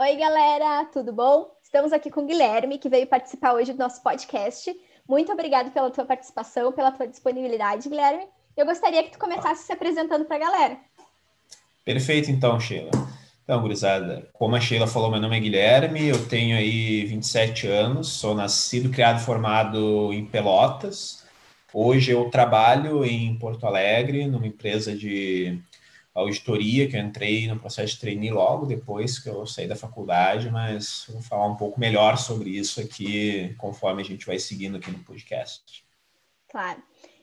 Oi, galera, tudo bom? Estamos aqui com o Guilherme, que veio participar hoje do nosso podcast. Muito obrigado pela tua participação, pela tua disponibilidade, Guilherme. Eu gostaria que tu começasse se apresentando para a galera. Perfeito, então, Sheila. Então, gurizada, como a Sheila falou, meu nome é Guilherme, eu tenho aí 27 anos, sou nascido, criado, formado em Pelotas. Hoje eu trabalho em Porto Alegre, numa empresa de auditoria, que eu entrei no processo de trainee logo depois que eu saí da faculdade, mas vou falar um pouco melhor sobre isso aqui conforme a gente vai seguindo aqui no podcast. Claro.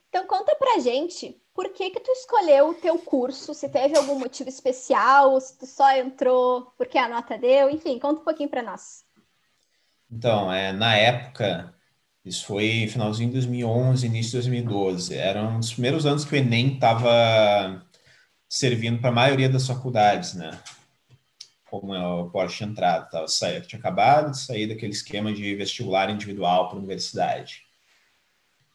Então conta pra gente por que que tu escolheu o teu curso, se teve algum motivo especial, se tu só entrou porque a nota deu, enfim, conta um pouquinho para nós. Então, é, na época, isso foi finalzinho de 2011, início de 2012, eram os primeiros anos que o Enem estava servindo para a maioria das faculdades, né? Como é o porte de entrada, tava, saía, tinha acabado de sair daquele esquema de vestibular individual para a universidade.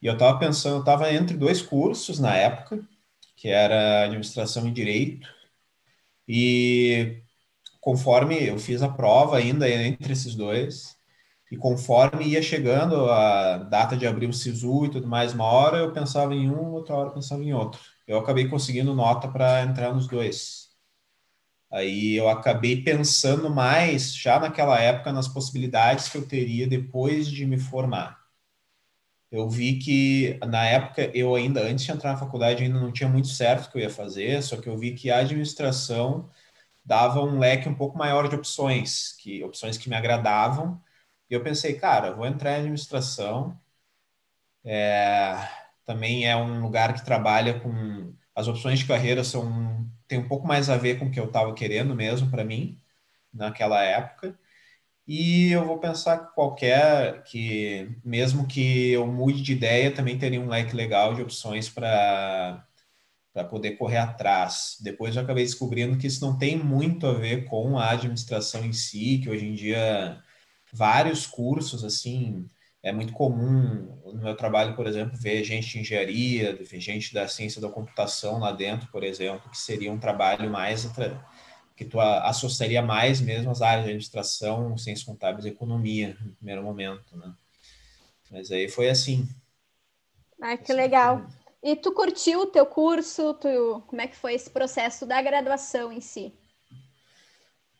E eu estava pensando, eu estava entre dois cursos na época, que era administração e direito, e conforme eu fiz a prova ainda entre esses dois, e conforme ia chegando a data de abrir o SISU e tudo mais, uma hora eu pensava em um, outra hora eu pensava em outro eu acabei conseguindo nota para entrar nos dois. Aí eu acabei pensando mais, já naquela época, nas possibilidades que eu teria depois de me formar. Eu vi que, na época, eu ainda, antes de entrar na faculdade, ainda não tinha muito certo o que eu ia fazer, só que eu vi que a administração dava um leque um pouco maior de opções, que opções que me agradavam. E eu pensei, cara, vou entrar em administração, é, também é um lugar que trabalha com as opções de carreira são tem um pouco mais a ver com o que eu estava querendo mesmo para mim naquela época. E eu vou pensar que qualquer que mesmo que eu mude de ideia, também teria um leque legal de opções para para poder correr atrás. Depois eu acabei descobrindo que isso não tem muito a ver com a administração em si, que hoje em dia vários cursos assim é muito comum no meu trabalho, por exemplo, ver gente de engenharia, ver gente da ciência da computação lá dentro, por exemplo, que seria um trabalho mais que tu associaria mais mesmo às áreas de administração, ciências contábeis e economia no primeiro momento, né? Mas aí foi assim. Ah, que assim, legal. E tu curtiu o teu curso? Tu, como é que foi esse processo da graduação em si?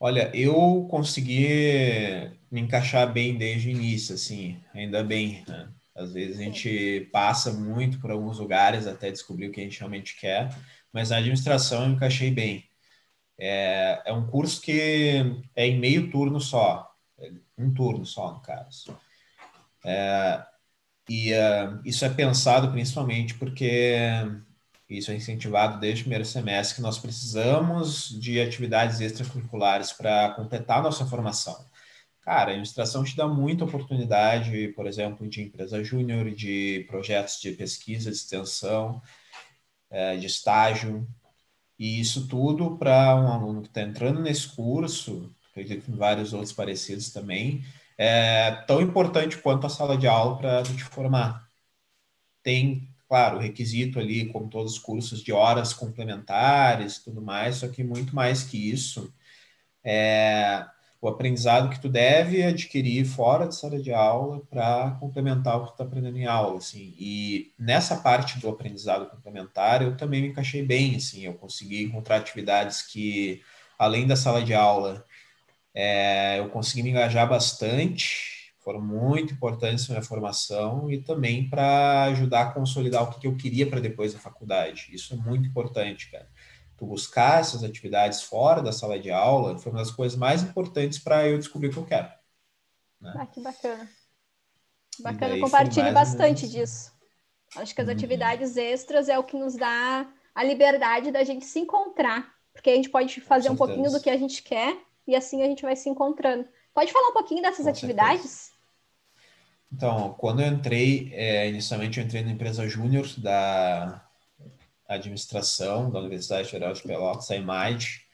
Olha, eu consegui me encaixar bem desde o início, assim, ainda bem. Né? Às vezes a gente passa muito por alguns lugares até descobrir o que a gente realmente quer, mas na administração eu me encaixei bem. É, é um curso que é em meio turno só, um turno só, no caso. É, e uh, isso é pensado principalmente porque isso é incentivado desde o primeiro semestre, que nós precisamos de atividades extracurriculares para completar nossa formação. Cara, a administração te dá muita oportunidade, por exemplo, de empresa júnior, de projetos de pesquisa, de extensão, é, de estágio. E isso tudo para um aluno que está entrando nesse curso, acredito que vários outros parecidos também, é tão importante quanto a sala de aula para te formar. Tem claro, o requisito ali, como todos os cursos de horas complementares, tudo mais, só que muito mais que isso, é o aprendizado que tu deve adquirir fora de sala de aula para complementar o que tu está aprendendo em aula, assim. E nessa parte do aprendizado complementar, eu também me encaixei bem, assim, eu consegui encontrar atividades que, além da sala de aula, é, eu consegui me engajar bastante foram muito importantes na minha formação e também para ajudar a consolidar o que eu queria para depois da faculdade. Isso é muito importante, cara. Tu buscar essas atividades fora da sala de aula foi uma das coisas mais importantes para eu descobrir o que eu quero. Né? Ah, que bacana. Bacana, compartilhe bastante disso. Acho que as uhum. atividades extras é o que nos dá a liberdade da gente se encontrar, porque a gente pode fazer um pouquinho do que a gente quer e assim a gente vai se encontrando. Pode falar um pouquinho dessas Com atividades? Certeza. Então, quando eu entrei, é, inicialmente eu entrei na empresa júnior da administração da Universidade Federal de Pelotas, a EMAD.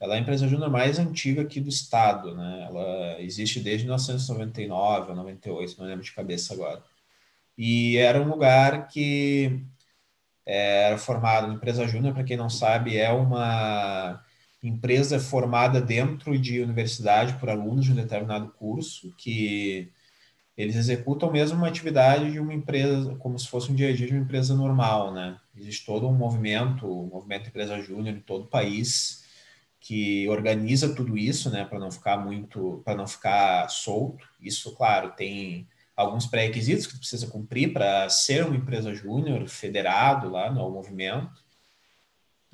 Ela é a empresa júnior mais antiga aqui do estado, né? Ela existe desde 1999 ou 98, não lembro de cabeça agora. E era um lugar que é, era formado, empresa júnior, para quem não sabe, é uma empresa formada dentro de universidade por alunos de um determinado curso, que eles executam mesmo uma atividade de uma empresa, como se fosse um dia a dia de uma empresa normal, né? Existe todo um movimento, o um movimento Empresa Júnior em todo o país, que organiza tudo isso, né, para não ficar muito, para não ficar solto. Isso, claro, tem alguns pré-requisitos que precisa cumprir para ser uma empresa júnior federado lá no movimento.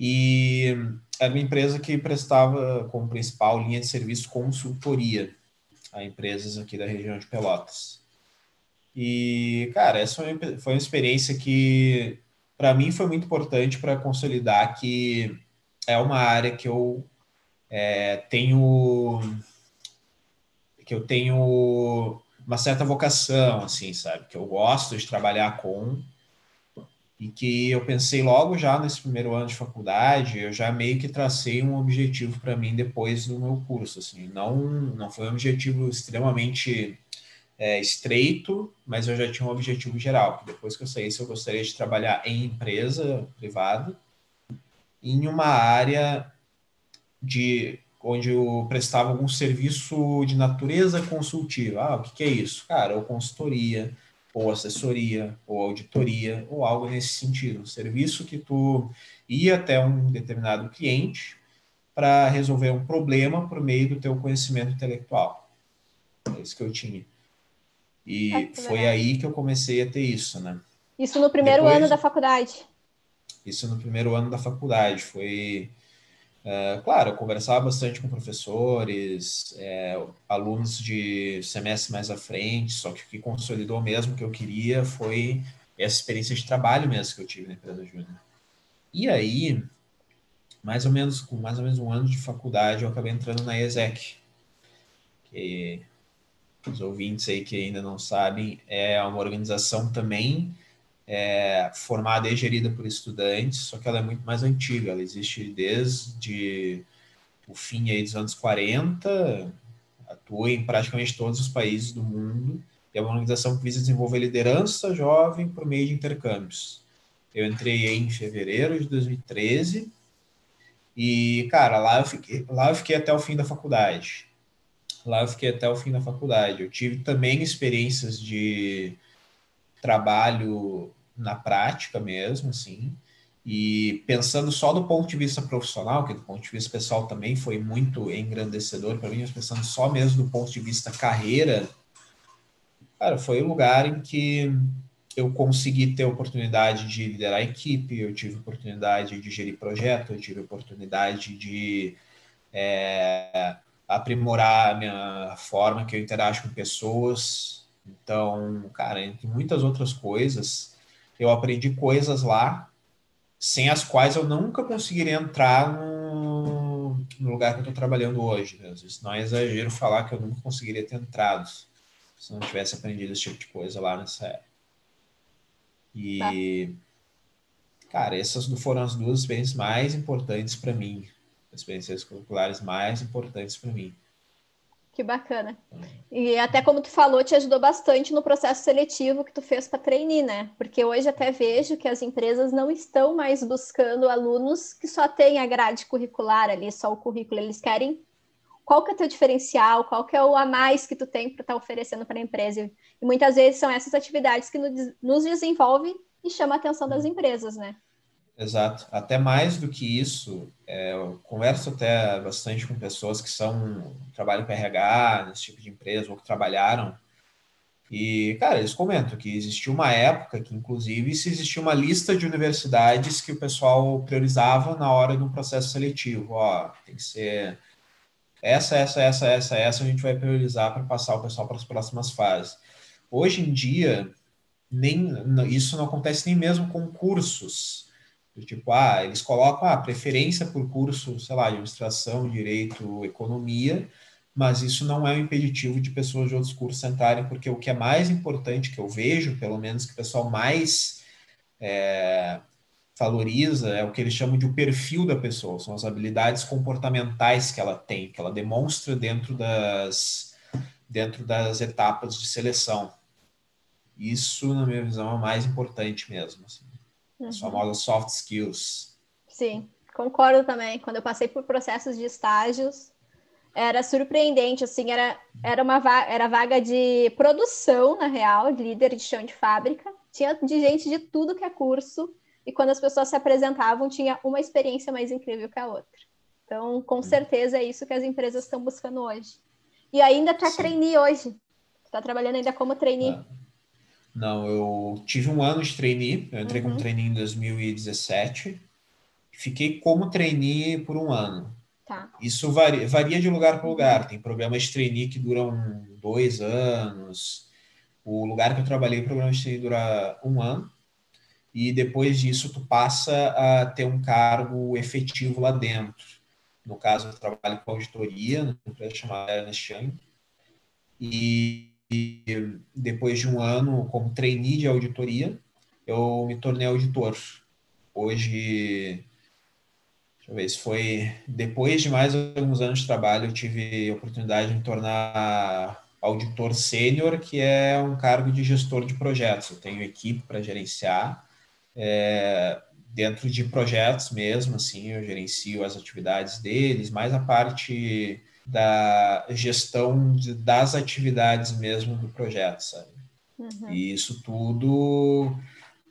E era uma empresa que prestava como principal linha de serviço consultoria a empresas aqui da região de Pelotas. E, cara, essa foi uma experiência que, para mim, foi muito importante para consolidar que é uma área que eu é, tenho que eu tenho uma certa vocação, assim, sabe? Que eu gosto de trabalhar com e que eu pensei logo já nesse primeiro ano de faculdade, eu já meio que tracei um objetivo para mim depois do meu curso, assim, não não foi um objetivo extremamente é, estreito, mas eu já tinha um objetivo geral, depois que eu saísse eu gostaria de trabalhar em empresa privada, em uma área de onde eu prestava algum serviço de natureza consultiva. Ah, o que, que é isso? Cara, ou consultoria, ou assessoria, ou auditoria, ou algo nesse sentido. Um serviço que tu ia até um determinado cliente para resolver um problema por meio do teu conhecimento intelectual. É isso que eu tinha. E ah, foi legal. aí que eu comecei a ter isso, né? Isso no primeiro Depois, ano da faculdade? Isso no primeiro ano da faculdade. Foi é, claro, eu conversava bastante com professores, é, alunos de semestre mais à frente, só que o que consolidou mesmo que eu queria foi essa experiência de trabalho mesmo que eu tive na empresa júnior. E aí, mais ou menos com mais ou menos um ano de faculdade, eu acabei entrando na ESEC, que os ouvintes aí que ainda não sabem, é uma organização também é, formada e gerida por estudantes, só que ela é muito mais antiga, ela existe desde o fim aí dos anos 40, atua em praticamente todos os países do mundo, e é uma organização que visa desenvolver liderança jovem por meio de intercâmbios. Eu entrei em fevereiro de 2013, e, cara, lá eu fiquei, lá eu fiquei até o fim da faculdade. Lá eu fiquei até o fim da faculdade. Eu tive também experiências de trabalho na prática mesmo, assim. E pensando só do ponto de vista profissional, que do ponto de vista pessoal também foi muito engrandecedor para mim, mas pensando só mesmo do ponto de vista carreira, cara, foi o um lugar em que eu consegui ter oportunidade de liderar a equipe, eu tive oportunidade de gerir projeto, eu tive oportunidade de é, aprimorar a minha forma que eu interajo com pessoas. Então, cara, entre muitas outras coisas, eu aprendi coisas lá sem as quais eu nunca conseguiria entrar no, no lugar que eu estou trabalhando hoje. Né? Isso não é exagero falar que eu nunca conseguiria ter entrado se não tivesse aprendido esse tipo de coisa lá nessa época. E, tá. cara, essas foram as duas experiências mais importantes para mim, as experiências curriculares mais importantes para mim. Que bacana. E até como tu falou, te ajudou bastante no processo seletivo que tu fez para treinar, né? Porque hoje até vejo que as empresas não estão mais buscando alunos que só têm a grade curricular ali, só o currículo. Eles querem qual que é o teu diferencial, qual que é o a mais que tu tem para estar tá oferecendo para a empresa. E muitas vezes são essas atividades que nos desenvolvem e chama a atenção das empresas, né? Exato. Até mais do que isso, é, eu converso até bastante com pessoas que são trabalham com RH nesse tipo de empresa ou que trabalharam. E, cara, eles comentam que existiu uma época que, inclusive, se existia uma lista de universidades que o pessoal priorizava na hora de um processo seletivo. Ó, tem que ser essa, essa, essa, essa, essa, a gente vai priorizar para passar o pessoal para as próximas fases. Hoje em dia, nem isso não acontece nem mesmo com cursos Tipo, ah, eles colocam a ah, preferência por curso, sei lá, administração, direito, economia, mas isso não é um impeditivo de pessoas de outros cursos entrarem, porque o que é mais importante que eu vejo, pelo menos que o pessoal mais é, valoriza, é o que eles chamam de o perfil da pessoa, são as habilidades comportamentais que ela tem, que ela demonstra dentro das, dentro das etapas de seleção. Isso, na minha visão, é o mais importante mesmo. Assim. Uhum. As famosas soft skills. Sim, Concordo também. Quando eu passei por processos de estágios, era surpreendente, assim, era, era uma vaga, era vaga de produção, na real, de líder de chão de fábrica. Tinha de gente de tudo que é curso, e quando as pessoas se apresentavam, tinha uma experiência mais incrível que a outra. Então, com hum. certeza é isso que as empresas estão buscando hoje. E ainda está trainee hoje. Está trabalhando ainda como trainee. Ah. Não, eu tive um ano de trainee. Eu entrei uhum. como trainee em 2017. Fiquei como trainee por um ano. Tá. Isso varia, varia de lugar para lugar. Tem programas de trainee que duram dois anos. O lugar que eu trabalhei, o programa de trainee dura um ano e depois disso tu passa a ter um cargo efetivo lá dentro. No caso, eu trabalho com auditoria, numa empresa chamada Ernest Young, e depois de um ano como trainee de auditoria, eu me tornei auditor. Hoje, deixa eu ver, se foi depois de mais alguns anos de trabalho, eu tive a oportunidade de me tornar auditor sênior, que é um cargo de gestor de projetos. Eu tenho equipe para gerenciar é, dentro de projetos mesmo, assim, eu gerencio as atividades deles, mais a parte da gestão de, das atividades mesmo do projeto, sabe? Uhum. E isso tudo,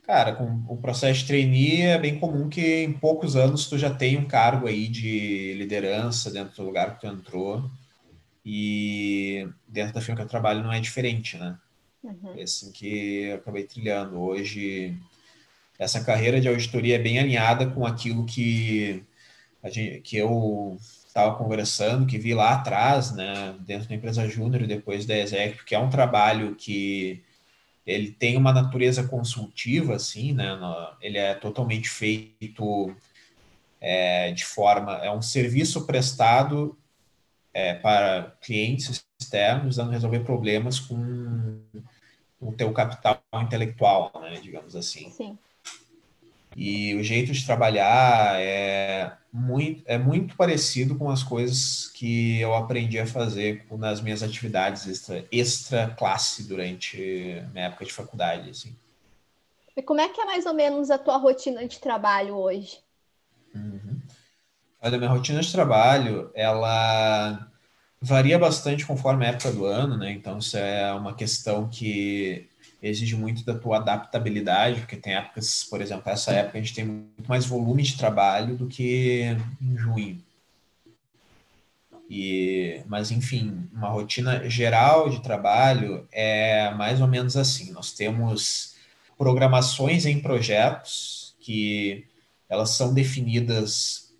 cara, com o processo de trainee é bem comum que em poucos anos tu já tenha um cargo aí de liderança dentro do lugar que tu entrou e dentro da firma que eu trabalho não é diferente, né? Uhum. É assim que eu acabei trilhando. Hoje essa carreira de auditoria é bem alinhada com aquilo que, a gente, que eu estava conversando, que vi lá atrás, né, dentro da empresa Júnior e depois da Exec, que é um trabalho que ele tem uma natureza consultiva, assim, né, ele é totalmente feito é, de forma, é um serviço prestado é, para clientes externos, dando resolver problemas com o teu capital intelectual, né, digamos assim. Sim. E o jeito de trabalhar é muito, é muito parecido com as coisas que eu aprendi a fazer nas minhas atividades extra, extra classe durante minha época de faculdade. Assim. E como é que é mais ou menos a tua rotina de trabalho hoje? Uhum. Olha, minha rotina de trabalho, ela varia bastante conforme a época do ano, né? Então, isso é uma questão que exige muito da tua adaptabilidade, porque tem épocas, por exemplo, essa época a gente tem muito mais volume de trabalho do que em junho. E, mas enfim, uma rotina geral de trabalho é mais ou menos assim. Nós temos programações em projetos que elas são definidas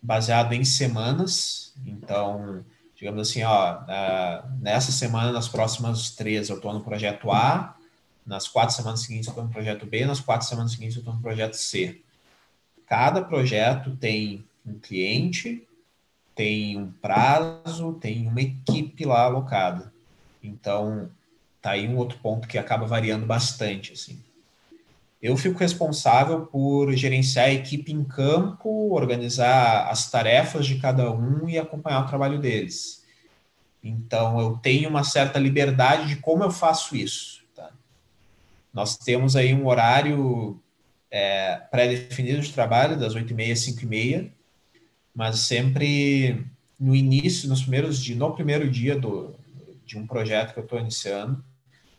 baseado em semanas. Então, digamos assim, ó, nessa semana, nas próximas três, eu estou no projeto A, nas quatro semanas seguintes eu estou no projeto B, nas quatro semanas seguintes eu estou no projeto C. Cada projeto tem um cliente, tem um prazo, tem uma equipe lá alocada. Então, tá aí um outro ponto que acaba variando bastante, assim. Eu fico responsável por gerenciar a equipe em campo, organizar as tarefas de cada um e acompanhar o trabalho deles. Então, eu tenho uma certa liberdade de como eu faço isso. Nós temos aí um horário é, pré-definido de trabalho, das 8h30 às 5h30, mas sempre no início, nos primeiros dias, no primeiro dia do, de um projeto que eu estou iniciando,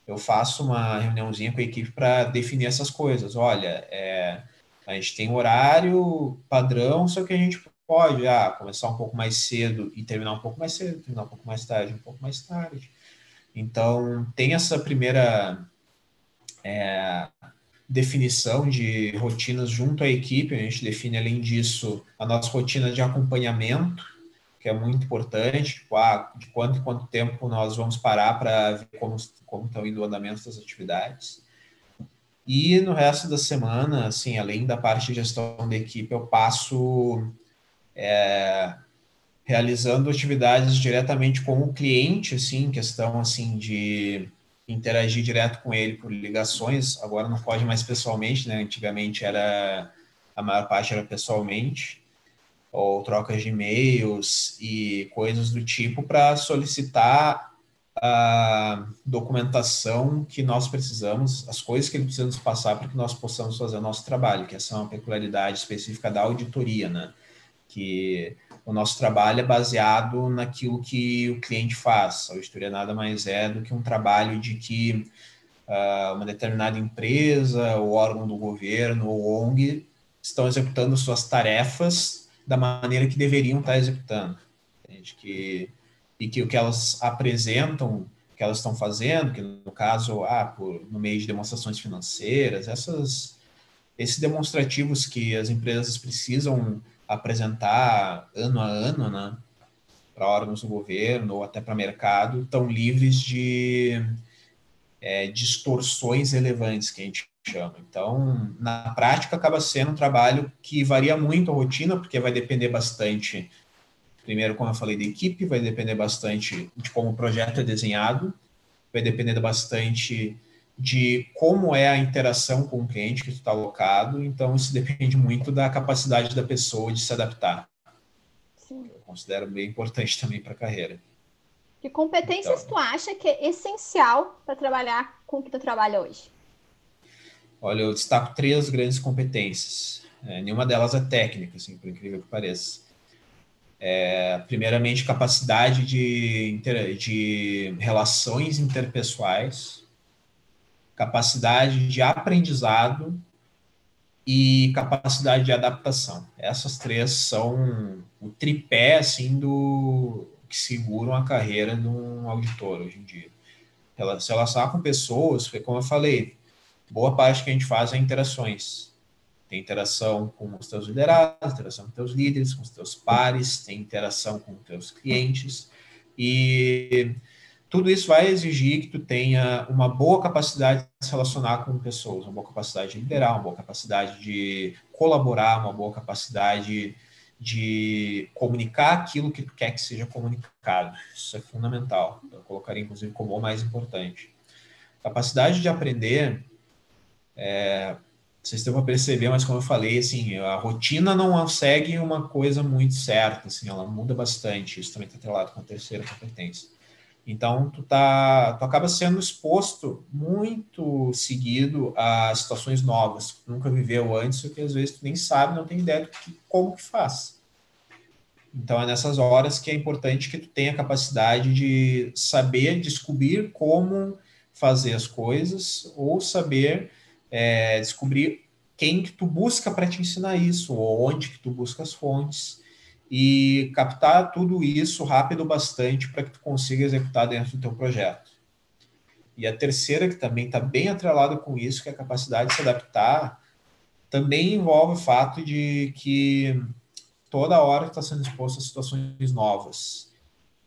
eu faço uma reuniãozinha com a equipe para definir essas coisas. Olha, é, a gente tem horário padrão, só que a gente pode ah, começar um pouco mais cedo e terminar um pouco mais cedo, terminar um pouco mais tarde, um pouco mais tarde. Então, tem essa primeira é, definição de rotinas junto à equipe. A gente define, além disso, a nossa rotina de acompanhamento, que é muito importante, tipo, ah, de quanto em quanto tempo nós vamos parar para ver como, como estão indo o andamento das atividades. E no resto da semana, assim, além da parte de gestão da equipe, eu passo é, realizando atividades diretamente com o cliente, assim, questão assim de interagir direto com ele por ligações, agora não pode mais pessoalmente, né? Antigamente era a maior parte era pessoalmente, ou trocas de e-mails e coisas do tipo para solicitar a documentação que nós precisamos, as coisas que ele precisa nos passar para que nós possamos fazer o nosso trabalho, que essa é uma peculiaridade específica da auditoria, né? Que o nosso trabalho é baseado naquilo que o cliente faz. A auditoria nada mais é do que um trabalho de que uh, uma determinada empresa, ou órgão do governo, ou ONG, estão executando suas tarefas da maneira que deveriam estar executando. Entende? Que e que o que elas apresentam, que elas estão fazendo, que no caso, ah, por, no meio de demonstrações financeiras, essas, esses demonstrativos que as empresas precisam apresentar ano a ano, né, para órgãos do governo ou até para mercado, estão livres de é, distorções relevantes, que a gente chama. Então, na prática, acaba sendo um trabalho que varia muito a rotina, porque vai depender bastante Primeiro, como eu falei, da equipe, vai depender bastante de como o projeto é desenhado, vai depender bastante de como é a interação com o cliente que está alocado, então isso depende muito da capacidade da pessoa de se adaptar. Sim. Eu considero bem importante também para a carreira. Que competências então, tu acha que é essencial para trabalhar com o que tu trabalha hoje? Olha, eu destaco três grandes competências. É, nenhuma delas é técnica, assim, por incrível que pareça. É, primeiramente, capacidade de, de relações interpessoais, capacidade de aprendizado e capacidade de adaptação. Essas três são o tripé assim do que seguram a carreira de um auditor hoje em dia. Se relacionar com pessoas, porque como eu falei, boa parte que a gente faz é interações tem interação com os teus liderados, interação com teus líderes, com os teus pares, tem interação com os teus clientes, e tudo isso vai exigir que tu tenha uma boa capacidade de se relacionar com pessoas, uma boa capacidade de liderar, uma boa capacidade de colaborar, uma boa capacidade de comunicar aquilo que tu quer que seja comunicado. Isso é fundamental. Eu colocaria, inclusive, como o mais importante. Capacidade de aprender é, estão para perceber, mas como eu falei, assim, a rotina não segue uma coisa muito certa, assim, ela muda bastante, isso também está atrelado com a terceira competência. Então, tu, tá, tu acaba sendo exposto muito seguido a situações novas, que tu nunca viveu antes, ou que às vezes tu nem sabe, não tem ideia do que, como que faz. Então, é nessas horas que é importante que tu tenha a capacidade de saber descobrir como fazer as coisas, ou saber é, descobrir quem que tu busca para te ensinar isso, ou onde que tu busca as fontes, e captar tudo isso rápido bastante para que tu consiga executar dentro do teu projeto. E a terceira, que também está bem atrelada com isso, que é a capacidade de se adaptar, também envolve o fato de que toda hora está sendo exposto a situações novas.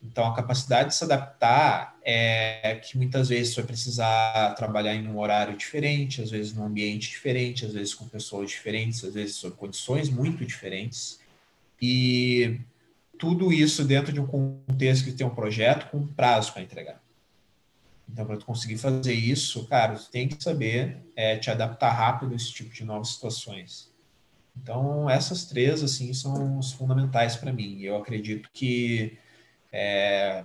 Então, a capacidade de se adaptar é que muitas vezes você vai precisar trabalhar em um horário diferente, às vezes num ambiente diferente, às vezes com pessoas diferentes, às vezes sob condições muito diferentes. E tudo isso dentro de um contexto que tem um projeto com prazo para entregar. Então, para tu conseguir fazer isso, cara, tu tem que saber é, te adaptar rápido a esse tipo de novas situações. Então, essas três, assim, são os fundamentais para mim. Eu acredito que é,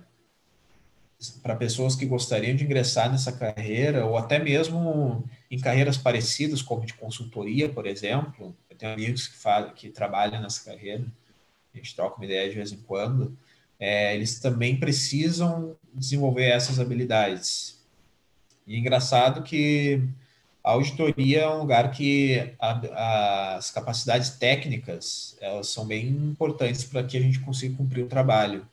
para pessoas que gostariam de ingressar nessa carreira, ou até mesmo em carreiras parecidas, como de consultoria, por exemplo. Eu tenho amigos que, fazem, que trabalham nessa carreira, a gente troca uma ideia de vez em quando. É, eles também precisam desenvolver essas habilidades. E é engraçado que a auditoria é um lugar que a, as capacidades técnicas elas são bem importantes para que a gente consiga cumprir o trabalho.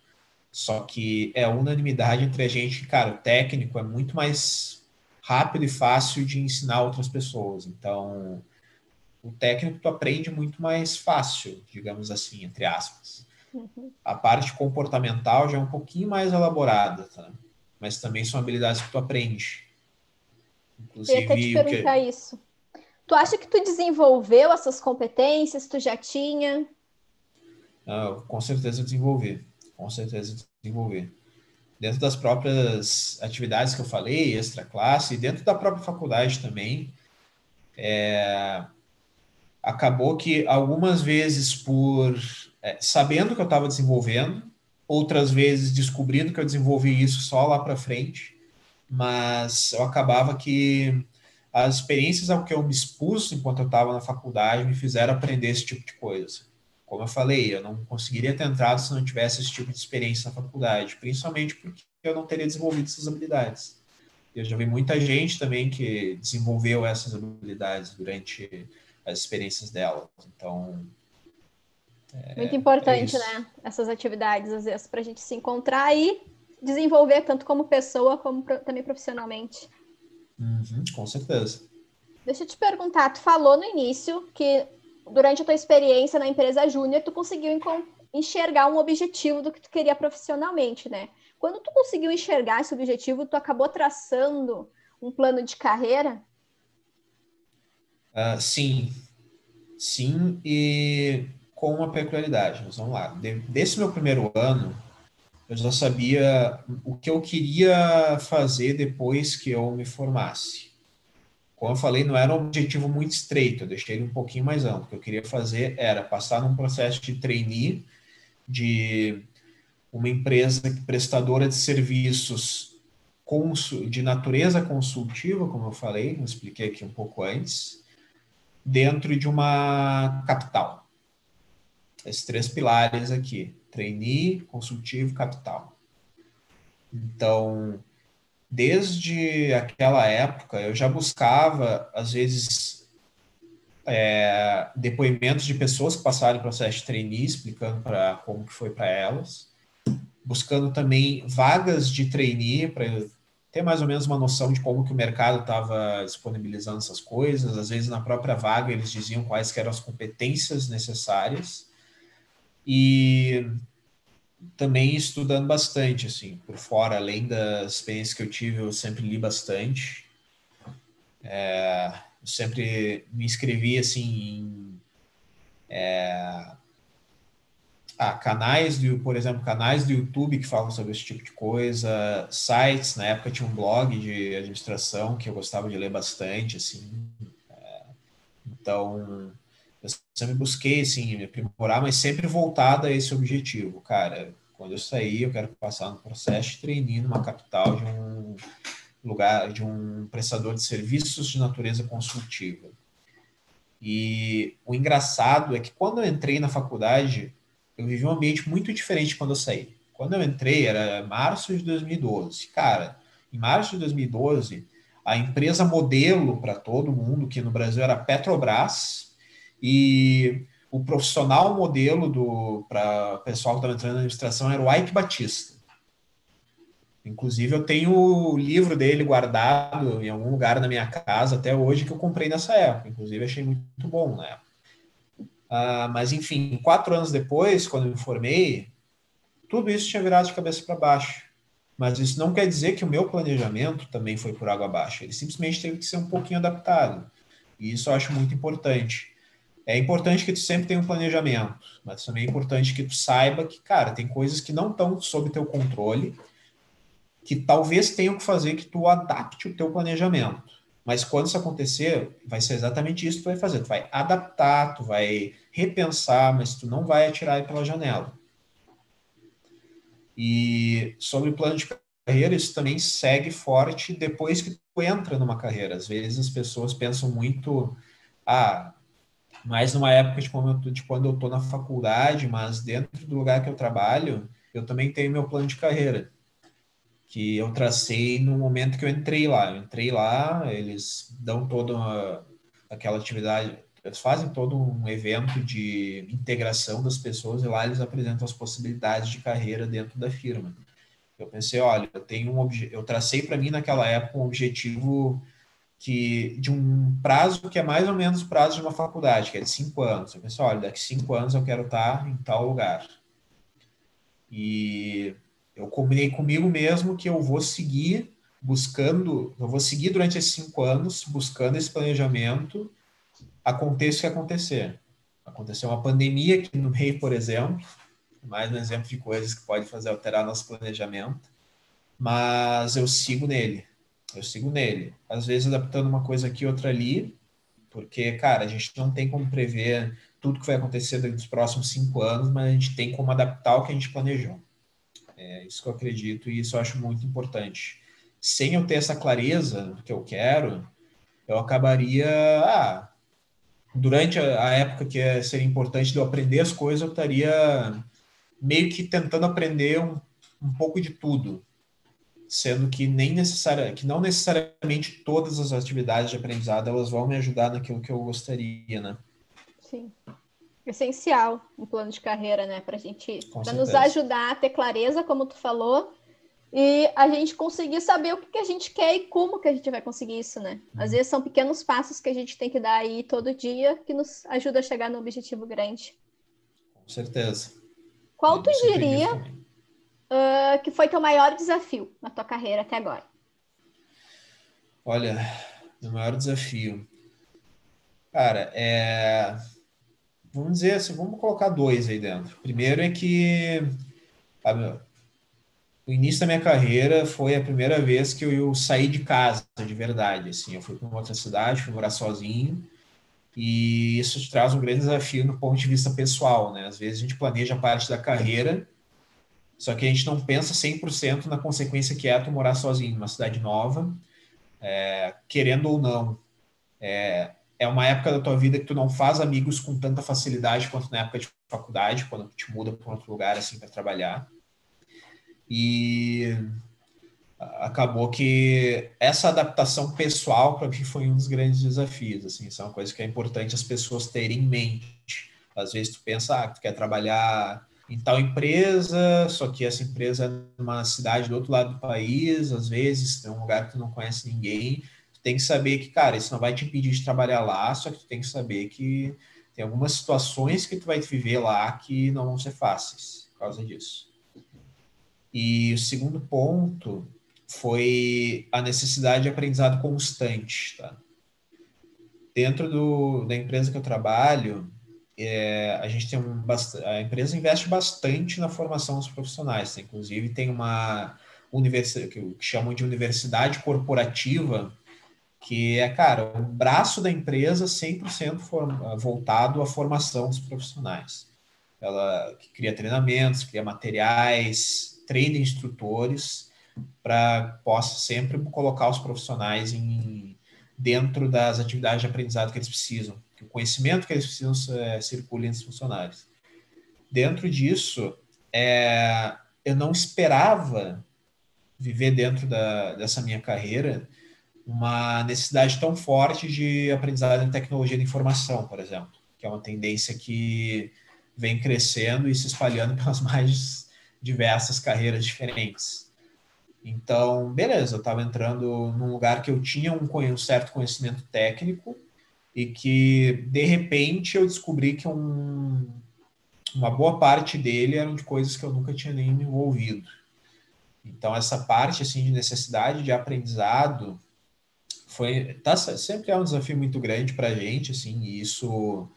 Só que é unanimidade entre a gente, cara, o técnico é muito mais rápido e fácil de ensinar outras pessoas. Então, o técnico tu aprende muito mais fácil, digamos assim, entre aspas. Uhum. A parte comportamental já é um pouquinho mais elaborada, tá? Mas também são habilidades que tu aprende. Inclusive, Eu ia até te perguntar que... isso. Tu acha que tu desenvolveu essas competências? Tu já tinha? Ah, com certeza desenvolvi com certeza desenvolver. Dentro das próprias atividades que eu falei, extra classe, e dentro da própria faculdade também, é, acabou que algumas vezes por é, sabendo que eu estava desenvolvendo, outras vezes descobrindo que eu desenvolvi isso só lá para frente, mas eu acabava que as experiências ao que eu me expus enquanto eu estava na faculdade me fizeram aprender esse tipo de coisa. Como eu falei, eu não conseguiria ter entrado se não tivesse esse tipo de experiência na faculdade, principalmente porque eu não teria desenvolvido essas habilidades. Eu já vi muita gente também que desenvolveu essas habilidades durante as experiências dela. Então, é, Muito importante, é né? Essas atividades, às vezes, para a gente se encontrar e desenvolver tanto como pessoa, como pro, também profissionalmente. Uhum, com certeza. Deixa eu te perguntar, tu falou no início que durante a tua experiência na empresa júnior, tu conseguiu enxergar um objetivo do que tu queria profissionalmente, né? Quando tu conseguiu enxergar esse objetivo, tu acabou traçando um plano de carreira? Uh, sim, sim, e com uma peculiaridade. Mas vamos lá. Desse meu primeiro ano, eu já sabia o que eu queria fazer depois que eu me formasse. Como eu falei, não era um objetivo muito estreito, eu deixei ele um pouquinho mais amplo. O que eu queria fazer era passar num processo de trainee de uma empresa prestadora de serviços de natureza consultiva, como eu falei, eu expliquei aqui um pouco antes, dentro de uma capital esses três pilares aqui: trainee, consultivo, capital. Então, desde aquela época, eu já buscava, às vezes, é, depoimentos de pessoas que passaram o processo de trainee, explicando para como que foi para elas, buscando também vagas de trainee para ter mais ou menos uma noção de como que o mercado estava disponibilizando essas coisas. Às vezes, na própria vaga, eles diziam quais eram as competências necessárias e também estudando bastante, assim, por fora, além das experiências que eu tive, eu sempre li bastante. É, eu sempre me inscrevi, assim, em é, ah, canais, do, por exemplo, canais do YouTube que falam sobre esse tipo de coisa, sites, na época tinha um blog de administração que eu gostava de ler bastante, assim. É, então, eu sempre busquei, assim, me aprimorar, mas sempre voltada a esse objetivo. Cara, quando eu sair, eu quero passar no processo de trainee numa capital de um lugar, de um prestador de serviços de natureza consultiva. E o engraçado é que quando eu entrei na faculdade, eu vivi um ambiente muito diferente quando eu saí. Quando eu entrei, era março de 2012. Cara, em março de 2012, a empresa modelo para todo mundo, que no Brasil era Petrobras, e o profissional modelo do para o pessoal que estava entrando na administração era o Ike Batista. Inclusive, eu tenho o livro dele guardado em algum lugar na minha casa até hoje que eu comprei nessa época. Inclusive, achei muito bom na época. Ah, mas, enfim, quatro anos depois, quando eu me formei, tudo isso tinha virado de cabeça para baixo. Mas isso não quer dizer que o meu planejamento também foi por água abaixo. Ele simplesmente teve que ser um pouquinho adaptado. E isso eu acho muito importante. É importante que tu sempre tenha um planejamento, mas também é importante que tu saiba que, cara, tem coisas que não estão sob teu controle, que talvez tenham que fazer que tu adapte o teu planejamento. Mas quando isso acontecer, vai ser exatamente isso que tu vai fazer. Tu vai adaptar, tu vai repensar, mas tu não vai atirar pela janela. E sobre o plano de carreira, isso também segue forte depois que tu entra numa carreira. Às vezes as pessoas pensam muito, ah, mais numa época de eu, de quando eu estou na faculdade, mas dentro do lugar que eu trabalho, eu também tenho meu plano de carreira, que eu tracei no momento que eu entrei lá. Eu entrei lá, eles dão toda uma, aquela atividade, eles fazem todo um evento de integração das pessoas e lá eles apresentam as possibilidades de carreira dentro da firma. Eu pensei, olha, eu tenho um eu tracei para mim naquela época um objetivo que de um prazo que é mais ou menos o prazo de uma faculdade, que é de cinco anos. Eu pensei, olha, daqui cinco anos eu quero estar em tal lugar. E eu combinei comigo mesmo que eu vou seguir buscando, eu vou seguir durante esses cinco anos buscando esse planejamento, aconteça o que acontecer. Aconteceu uma pandemia aqui no meio, por exemplo, mais um exemplo de coisas que pode fazer alterar nosso planejamento, mas eu sigo nele eu sigo nele. Às vezes adaptando uma coisa aqui, outra ali, porque, cara, a gente não tem como prever tudo que vai acontecer nos próximos cinco anos, mas a gente tem como adaptar o que a gente planejou. É isso que eu acredito e isso eu acho muito importante. Sem eu ter essa clareza do que eu quero, eu acabaria. Ah, durante a, época que é, seria importante de eu aprender as coisas, eu estaria meio que tentando aprender um, um pouco de tudo, sendo que nem necessária, que não necessariamente todas as atividades de aprendizado elas vão me ajudar naquilo que eu gostaria, né? Sim. Essencial um plano de carreira, né? Para gente, para nos ajudar a ter clareza, como tu falou, e a gente conseguir saber o que, que a gente quer e como que a gente vai conseguir isso, né? Às uhum. vezes são pequenos passos que a gente tem que dar aí todo dia que nos ajuda a chegar no objetivo grande. Com certeza. Qual tu diria uh, que foi teu maior desafio na tua carreira até agora? Olha, o maior desafio. Cara, é. Vamos dizer assim, vamos colocar dois aí dentro. Primeiro é que o início da minha carreira foi a primeira vez que eu saí de casa de verdade. Assim, eu fui para outra cidade, fui morar sozinho, e isso te traz um grande desafio no ponto de vista pessoal, né? Às vezes a gente planeja a parte da carreira, só que a gente não pensa 100% na consequência que é tu morar sozinho numa cidade nova, é, querendo ou não. É, é uma época da tua vida que tu não faz amigos com tanta facilidade quanto na época de faculdade, quando te muda para outro lugar assim para trabalhar. E acabou que essa adaptação pessoal para mim foi um dos grandes desafios assim. Isso é uma coisa que é importante as pessoas terem em mente. Às vezes tu pensa ah, tu quer trabalhar em tal empresa só que essa empresa é numa cidade do outro lado do país às vezes tem um lugar que tu não conhece ninguém tu tem que saber que cara isso não vai te impedir de trabalhar lá só que tu tem que saber que tem algumas situações que tu vai viver lá que não vão ser fáceis por causa disso e o segundo ponto foi a necessidade de aprendizado constante. Tá? Dentro do, da empresa que eu trabalho, é, a gente tem um a empresa investe bastante na formação dos profissionais. Tá? Inclusive tem uma universidade que, chamam de universidade corporativa, que é, cara, o braço da empresa 100% for, voltado à formação dos profissionais. Ela cria treinamentos, cria materiais, treine instrutores para possa sempre colocar os profissionais em, dentro das atividades de aprendizado que eles precisam, que o conhecimento que eles precisam é, circule entre os funcionários. Dentro disso, é, eu não esperava viver dentro da, dessa minha carreira uma necessidade tão forte de aprendizado em tecnologia da informação, por exemplo, que é uma tendência que vem crescendo e se espalhando pelas mais diversas carreiras diferentes. Então, beleza, eu estava entrando num lugar que eu tinha um, um, certo conhecimento técnico e que, de repente, eu descobri que um, uma boa parte dele eram de coisas que eu nunca tinha nem me envolvido. Então, essa parte assim, de necessidade de aprendizado foi tá, sempre é um desafio muito grande para a gente, assim, e isso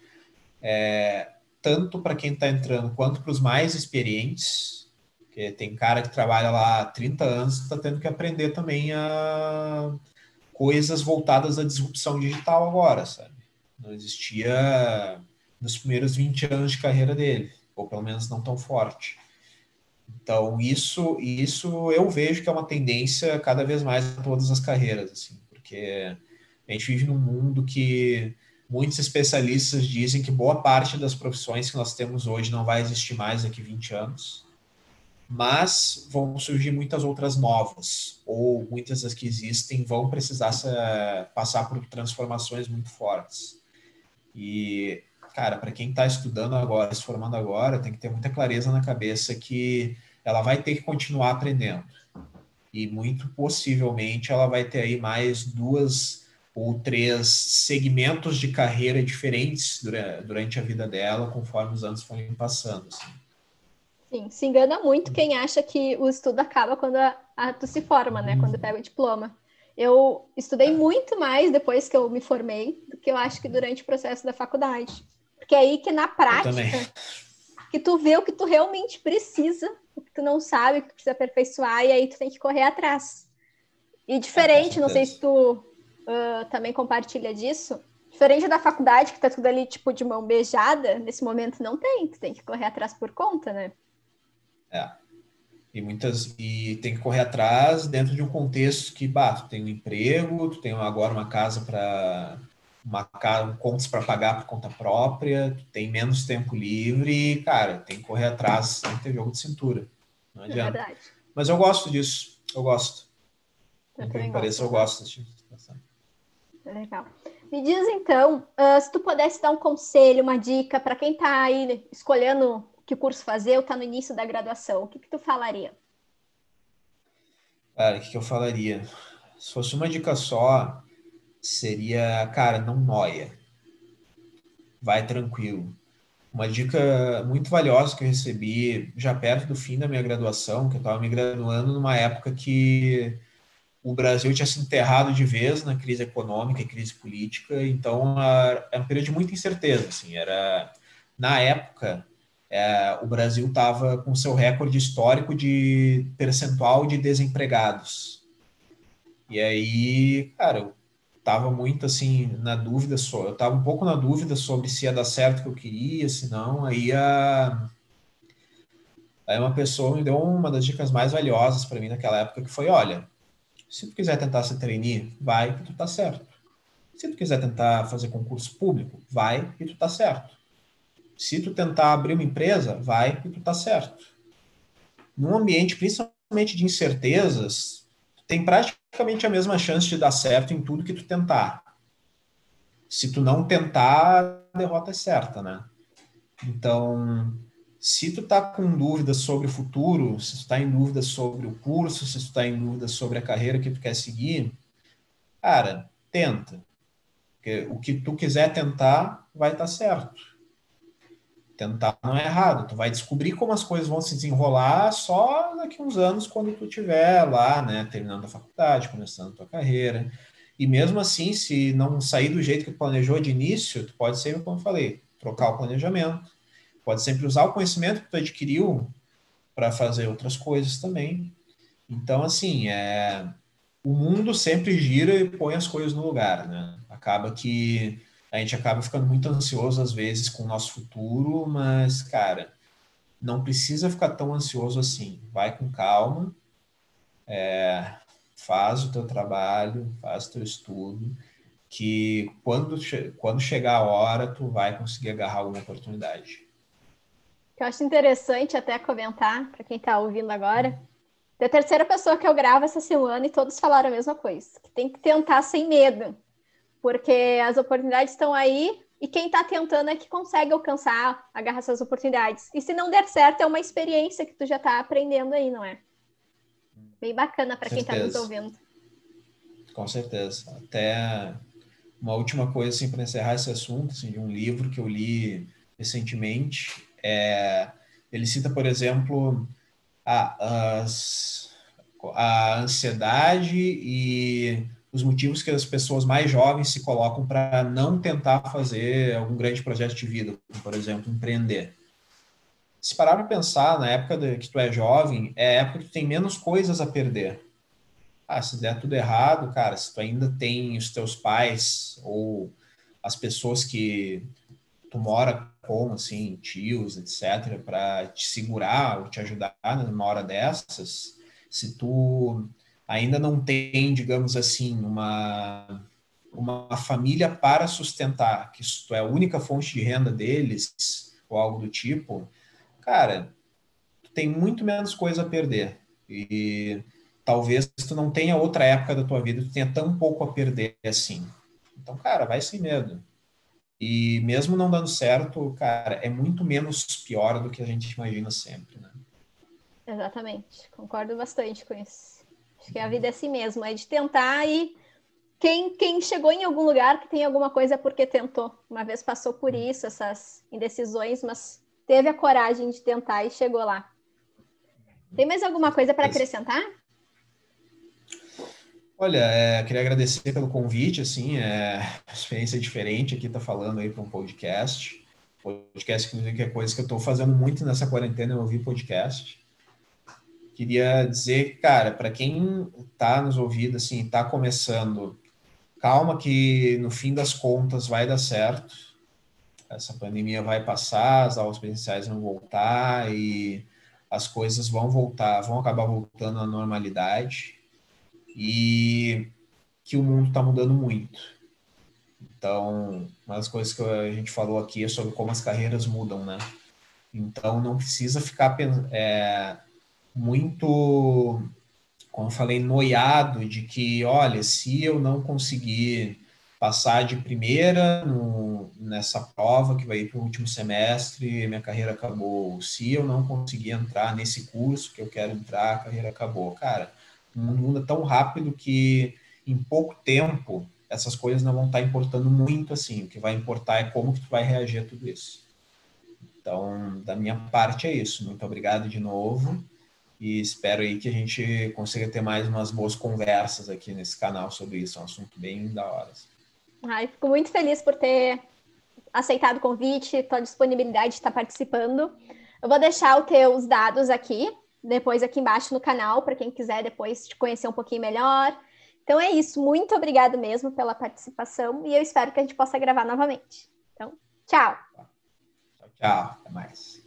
é, tanto para quem está entrando quanto para os mais experientes, porque tem cara que trabalha lá há 30 anos está tendo que aprender também a coisas voltadas à disrupção digital agora, sabe? Não existia nos primeiros 20 anos de carreira dele, ou pelo menos não tão forte. Então, isso, isso eu vejo que é uma tendência cada vez mais em todas as carreiras, assim, porque a gente vive num mundo que muitos especialistas dizem que boa parte das profissões que nós temos hoje não vai existir mais daqui 20 anos mas vão surgir muitas outras novas, ou muitas das que existem vão precisar se, passar por transformações muito fortes. E, cara, para quem está estudando agora, se formando agora, tem que ter muita clareza na cabeça que ela vai ter que continuar aprendendo. E muito possivelmente ela vai ter aí mais duas ou três segmentos de carreira diferentes durante a vida dela, conforme os anos forem passando. Assim. Sim, se engana muito quem acha que o estudo acaba quando a, a, tu se forma, né? Quando pega o diploma. Eu estudei muito mais depois que eu me formei do que eu acho que durante o processo da faculdade. Porque é aí que na prática que tu vê o que tu realmente precisa, o que tu não sabe, o que tu precisa aperfeiçoar, e aí tu tem que correr atrás. E diferente, não sei se tu uh, também compartilha disso, diferente da faculdade, que tá tudo ali, tipo, de mão beijada, nesse momento não tem, tu tem que correr atrás por conta, né? É. E muitas e tem que correr atrás dentro de um contexto que, bah, tu tem um emprego, tu tem agora uma casa para uma contas para pagar por conta própria, tem menos tempo livre, e, cara, tem que correr atrás, tem que ter jogo de cintura. Não é adianta. É. Mas eu gosto disso, eu gosto. Eu pareça, eu gosto dessa situação. Legal. Me diz então, uh, se tu pudesse dar um conselho, uma dica para quem está aí escolhendo que curso fazer ou está no início da graduação, o que, que tu falaria? Cara, o que, que eu falaria? Se fosse uma dica só, seria, cara, não noia. Vai tranquilo. Uma dica muito valiosa que eu recebi já perto do fim da minha graduação, que eu estava me graduando numa época que o Brasil tinha se enterrado de vez na crise econômica e crise política, então era um período de muita incerteza. Assim, era na época é, o Brasil estava com seu recorde histórico de percentual de desempregados. E aí, cara, eu estava muito assim na dúvida, só, eu estava um pouco na dúvida sobre se ia dar certo o que eu queria, se não, aí a aí uma pessoa me deu uma das dicas mais valiosas para mim naquela época que foi, olha, se tu quiser tentar ser trainee, vai que tu tá certo. Se tu quiser tentar fazer concurso público, vai e tu tá certo. Se tu tentar abrir uma empresa, vai e tu tá certo. Num ambiente principalmente de incertezas, tem praticamente a mesma chance de dar certo em tudo que tu tentar. Se tu não tentar, a derrota é certa, né? Então, se tu tá com dúvidas sobre o futuro, se tu tá em dúvida sobre o curso, se tu tá em dúvida sobre a carreira que tu quer seguir, cara, tenta. Porque o que tu quiser tentar vai estar tá certo. Tentar não é errado. Tu vai descobrir como as coisas vão se desenrolar só daqui uns anos, quando tu estiver lá, né, terminando a faculdade, começando a tua carreira. E mesmo assim, se não sair do jeito que tu planejou de início, tu pode ser, como eu falei, trocar o planejamento pode sempre usar o conhecimento que tu adquiriu para fazer outras coisas também. Então, assim, é, o mundo sempre gira e põe as coisas no lugar, né? Acaba que a gente acaba ficando muito ansioso às vezes com o nosso futuro, mas, cara, não precisa ficar tão ansioso assim. Vai com calma, é, faz o teu trabalho, faz o teu estudo, que quando, quando chegar a hora, tu vai conseguir agarrar alguma oportunidade eu acho interessante até comentar para quem está ouvindo agora. Da terceira pessoa que eu gravo essa semana e todos falaram a mesma coisa, que tem que tentar sem medo, porque as oportunidades estão aí e quem está tentando é que consegue alcançar, agarrar essas oportunidades. E se não der certo, é uma experiência que tu já está aprendendo aí, não é? Bem bacana para quem está nos ouvindo. Com certeza. Até uma última coisa assim para encerrar esse assunto, assim, de um livro que eu li recentemente, é, ele cita, por exemplo, a, as, a ansiedade e os motivos que as pessoas mais jovens se colocam para não tentar fazer algum grande projeto de vida, por exemplo, empreender. Se parar para pensar, na época de, que tu é jovem, é a época que tu tem menos coisas a perder. Ah, se der tudo errado, cara, se tu ainda tem os teus pais ou as pessoas que tu mora com, assim, tios, etc., para te segurar ou te ajudar numa hora dessas, se tu ainda não tem, digamos assim, uma, uma família para sustentar, que tu é a única fonte de renda deles, ou algo do tipo, cara, tu tem muito menos coisa a perder. E talvez tu não tenha outra época da tua vida, tu tenha tão pouco a perder assim. Então, cara, vai sem medo. E mesmo não dando certo, cara, é muito menos pior do que a gente imagina sempre, né? Exatamente, concordo bastante com isso. Acho que a vida é assim mesmo, é de tentar e quem, quem chegou em algum lugar que tem alguma coisa é porque tentou. Uma vez passou por isso, essas indecisões, mas teve a coragem de tentar e chegou lá. Tem mais alguma coisa para acrescentar? Olha, é, queria agradecer pelo convite, assim, é experiência diferente aqui, tá falando aí para um podcast. Podcast que é coisa que eu estou fazendo muito nessa quarentena, eu ouvir podcast. Queria dizer, cara, para quem está nos ouvindo, assim, está começando, calma que no fim das contas vai dar certo. Essa pandemia vai passar, as aulas presenciais vão voltar e as coisas vão voltar, vão acabar voltando à normalidade e que o mundo está mudando muito. Então, uma das coisas que a gente falou aqui é sobre como as carreiras mudam, né? Então, não precisa ficar é, muito, como eu falei, noiado de que, olha, se eu não conseguir passar de primeira no, nessa prova que vai para o último semestre, minha carreira acabou. Se eu não conseguir entrar nesse curso que eu quero entrar, a carreira acabou. Cara, o mundo muda tão rápido que em pouco tempo essas coisas não vão estar importando muito assim. O que vai importar é como que tu vai reagir a tudo isso. Então, da minha parte é isso. Muito obrigado de novo e espero aí que a gente consiga ter mais umas boas conversas aqui nesse canal sobre isso. É um assunto bem da hora. Assim. Ai, fico muito feliz por ter aceitado o convite, tua disponibilidade de estar participando. Eu vou deixar os teus dados aqui, depois aqui embaixo no canal, para quem quiser depois te conhecer um pouquinho melhor. Então é isso, muito obrigado mesmo pela participação e eu espero que a gente possa gravar novamente. Então, tchau. Tchau, tchau. Até mais.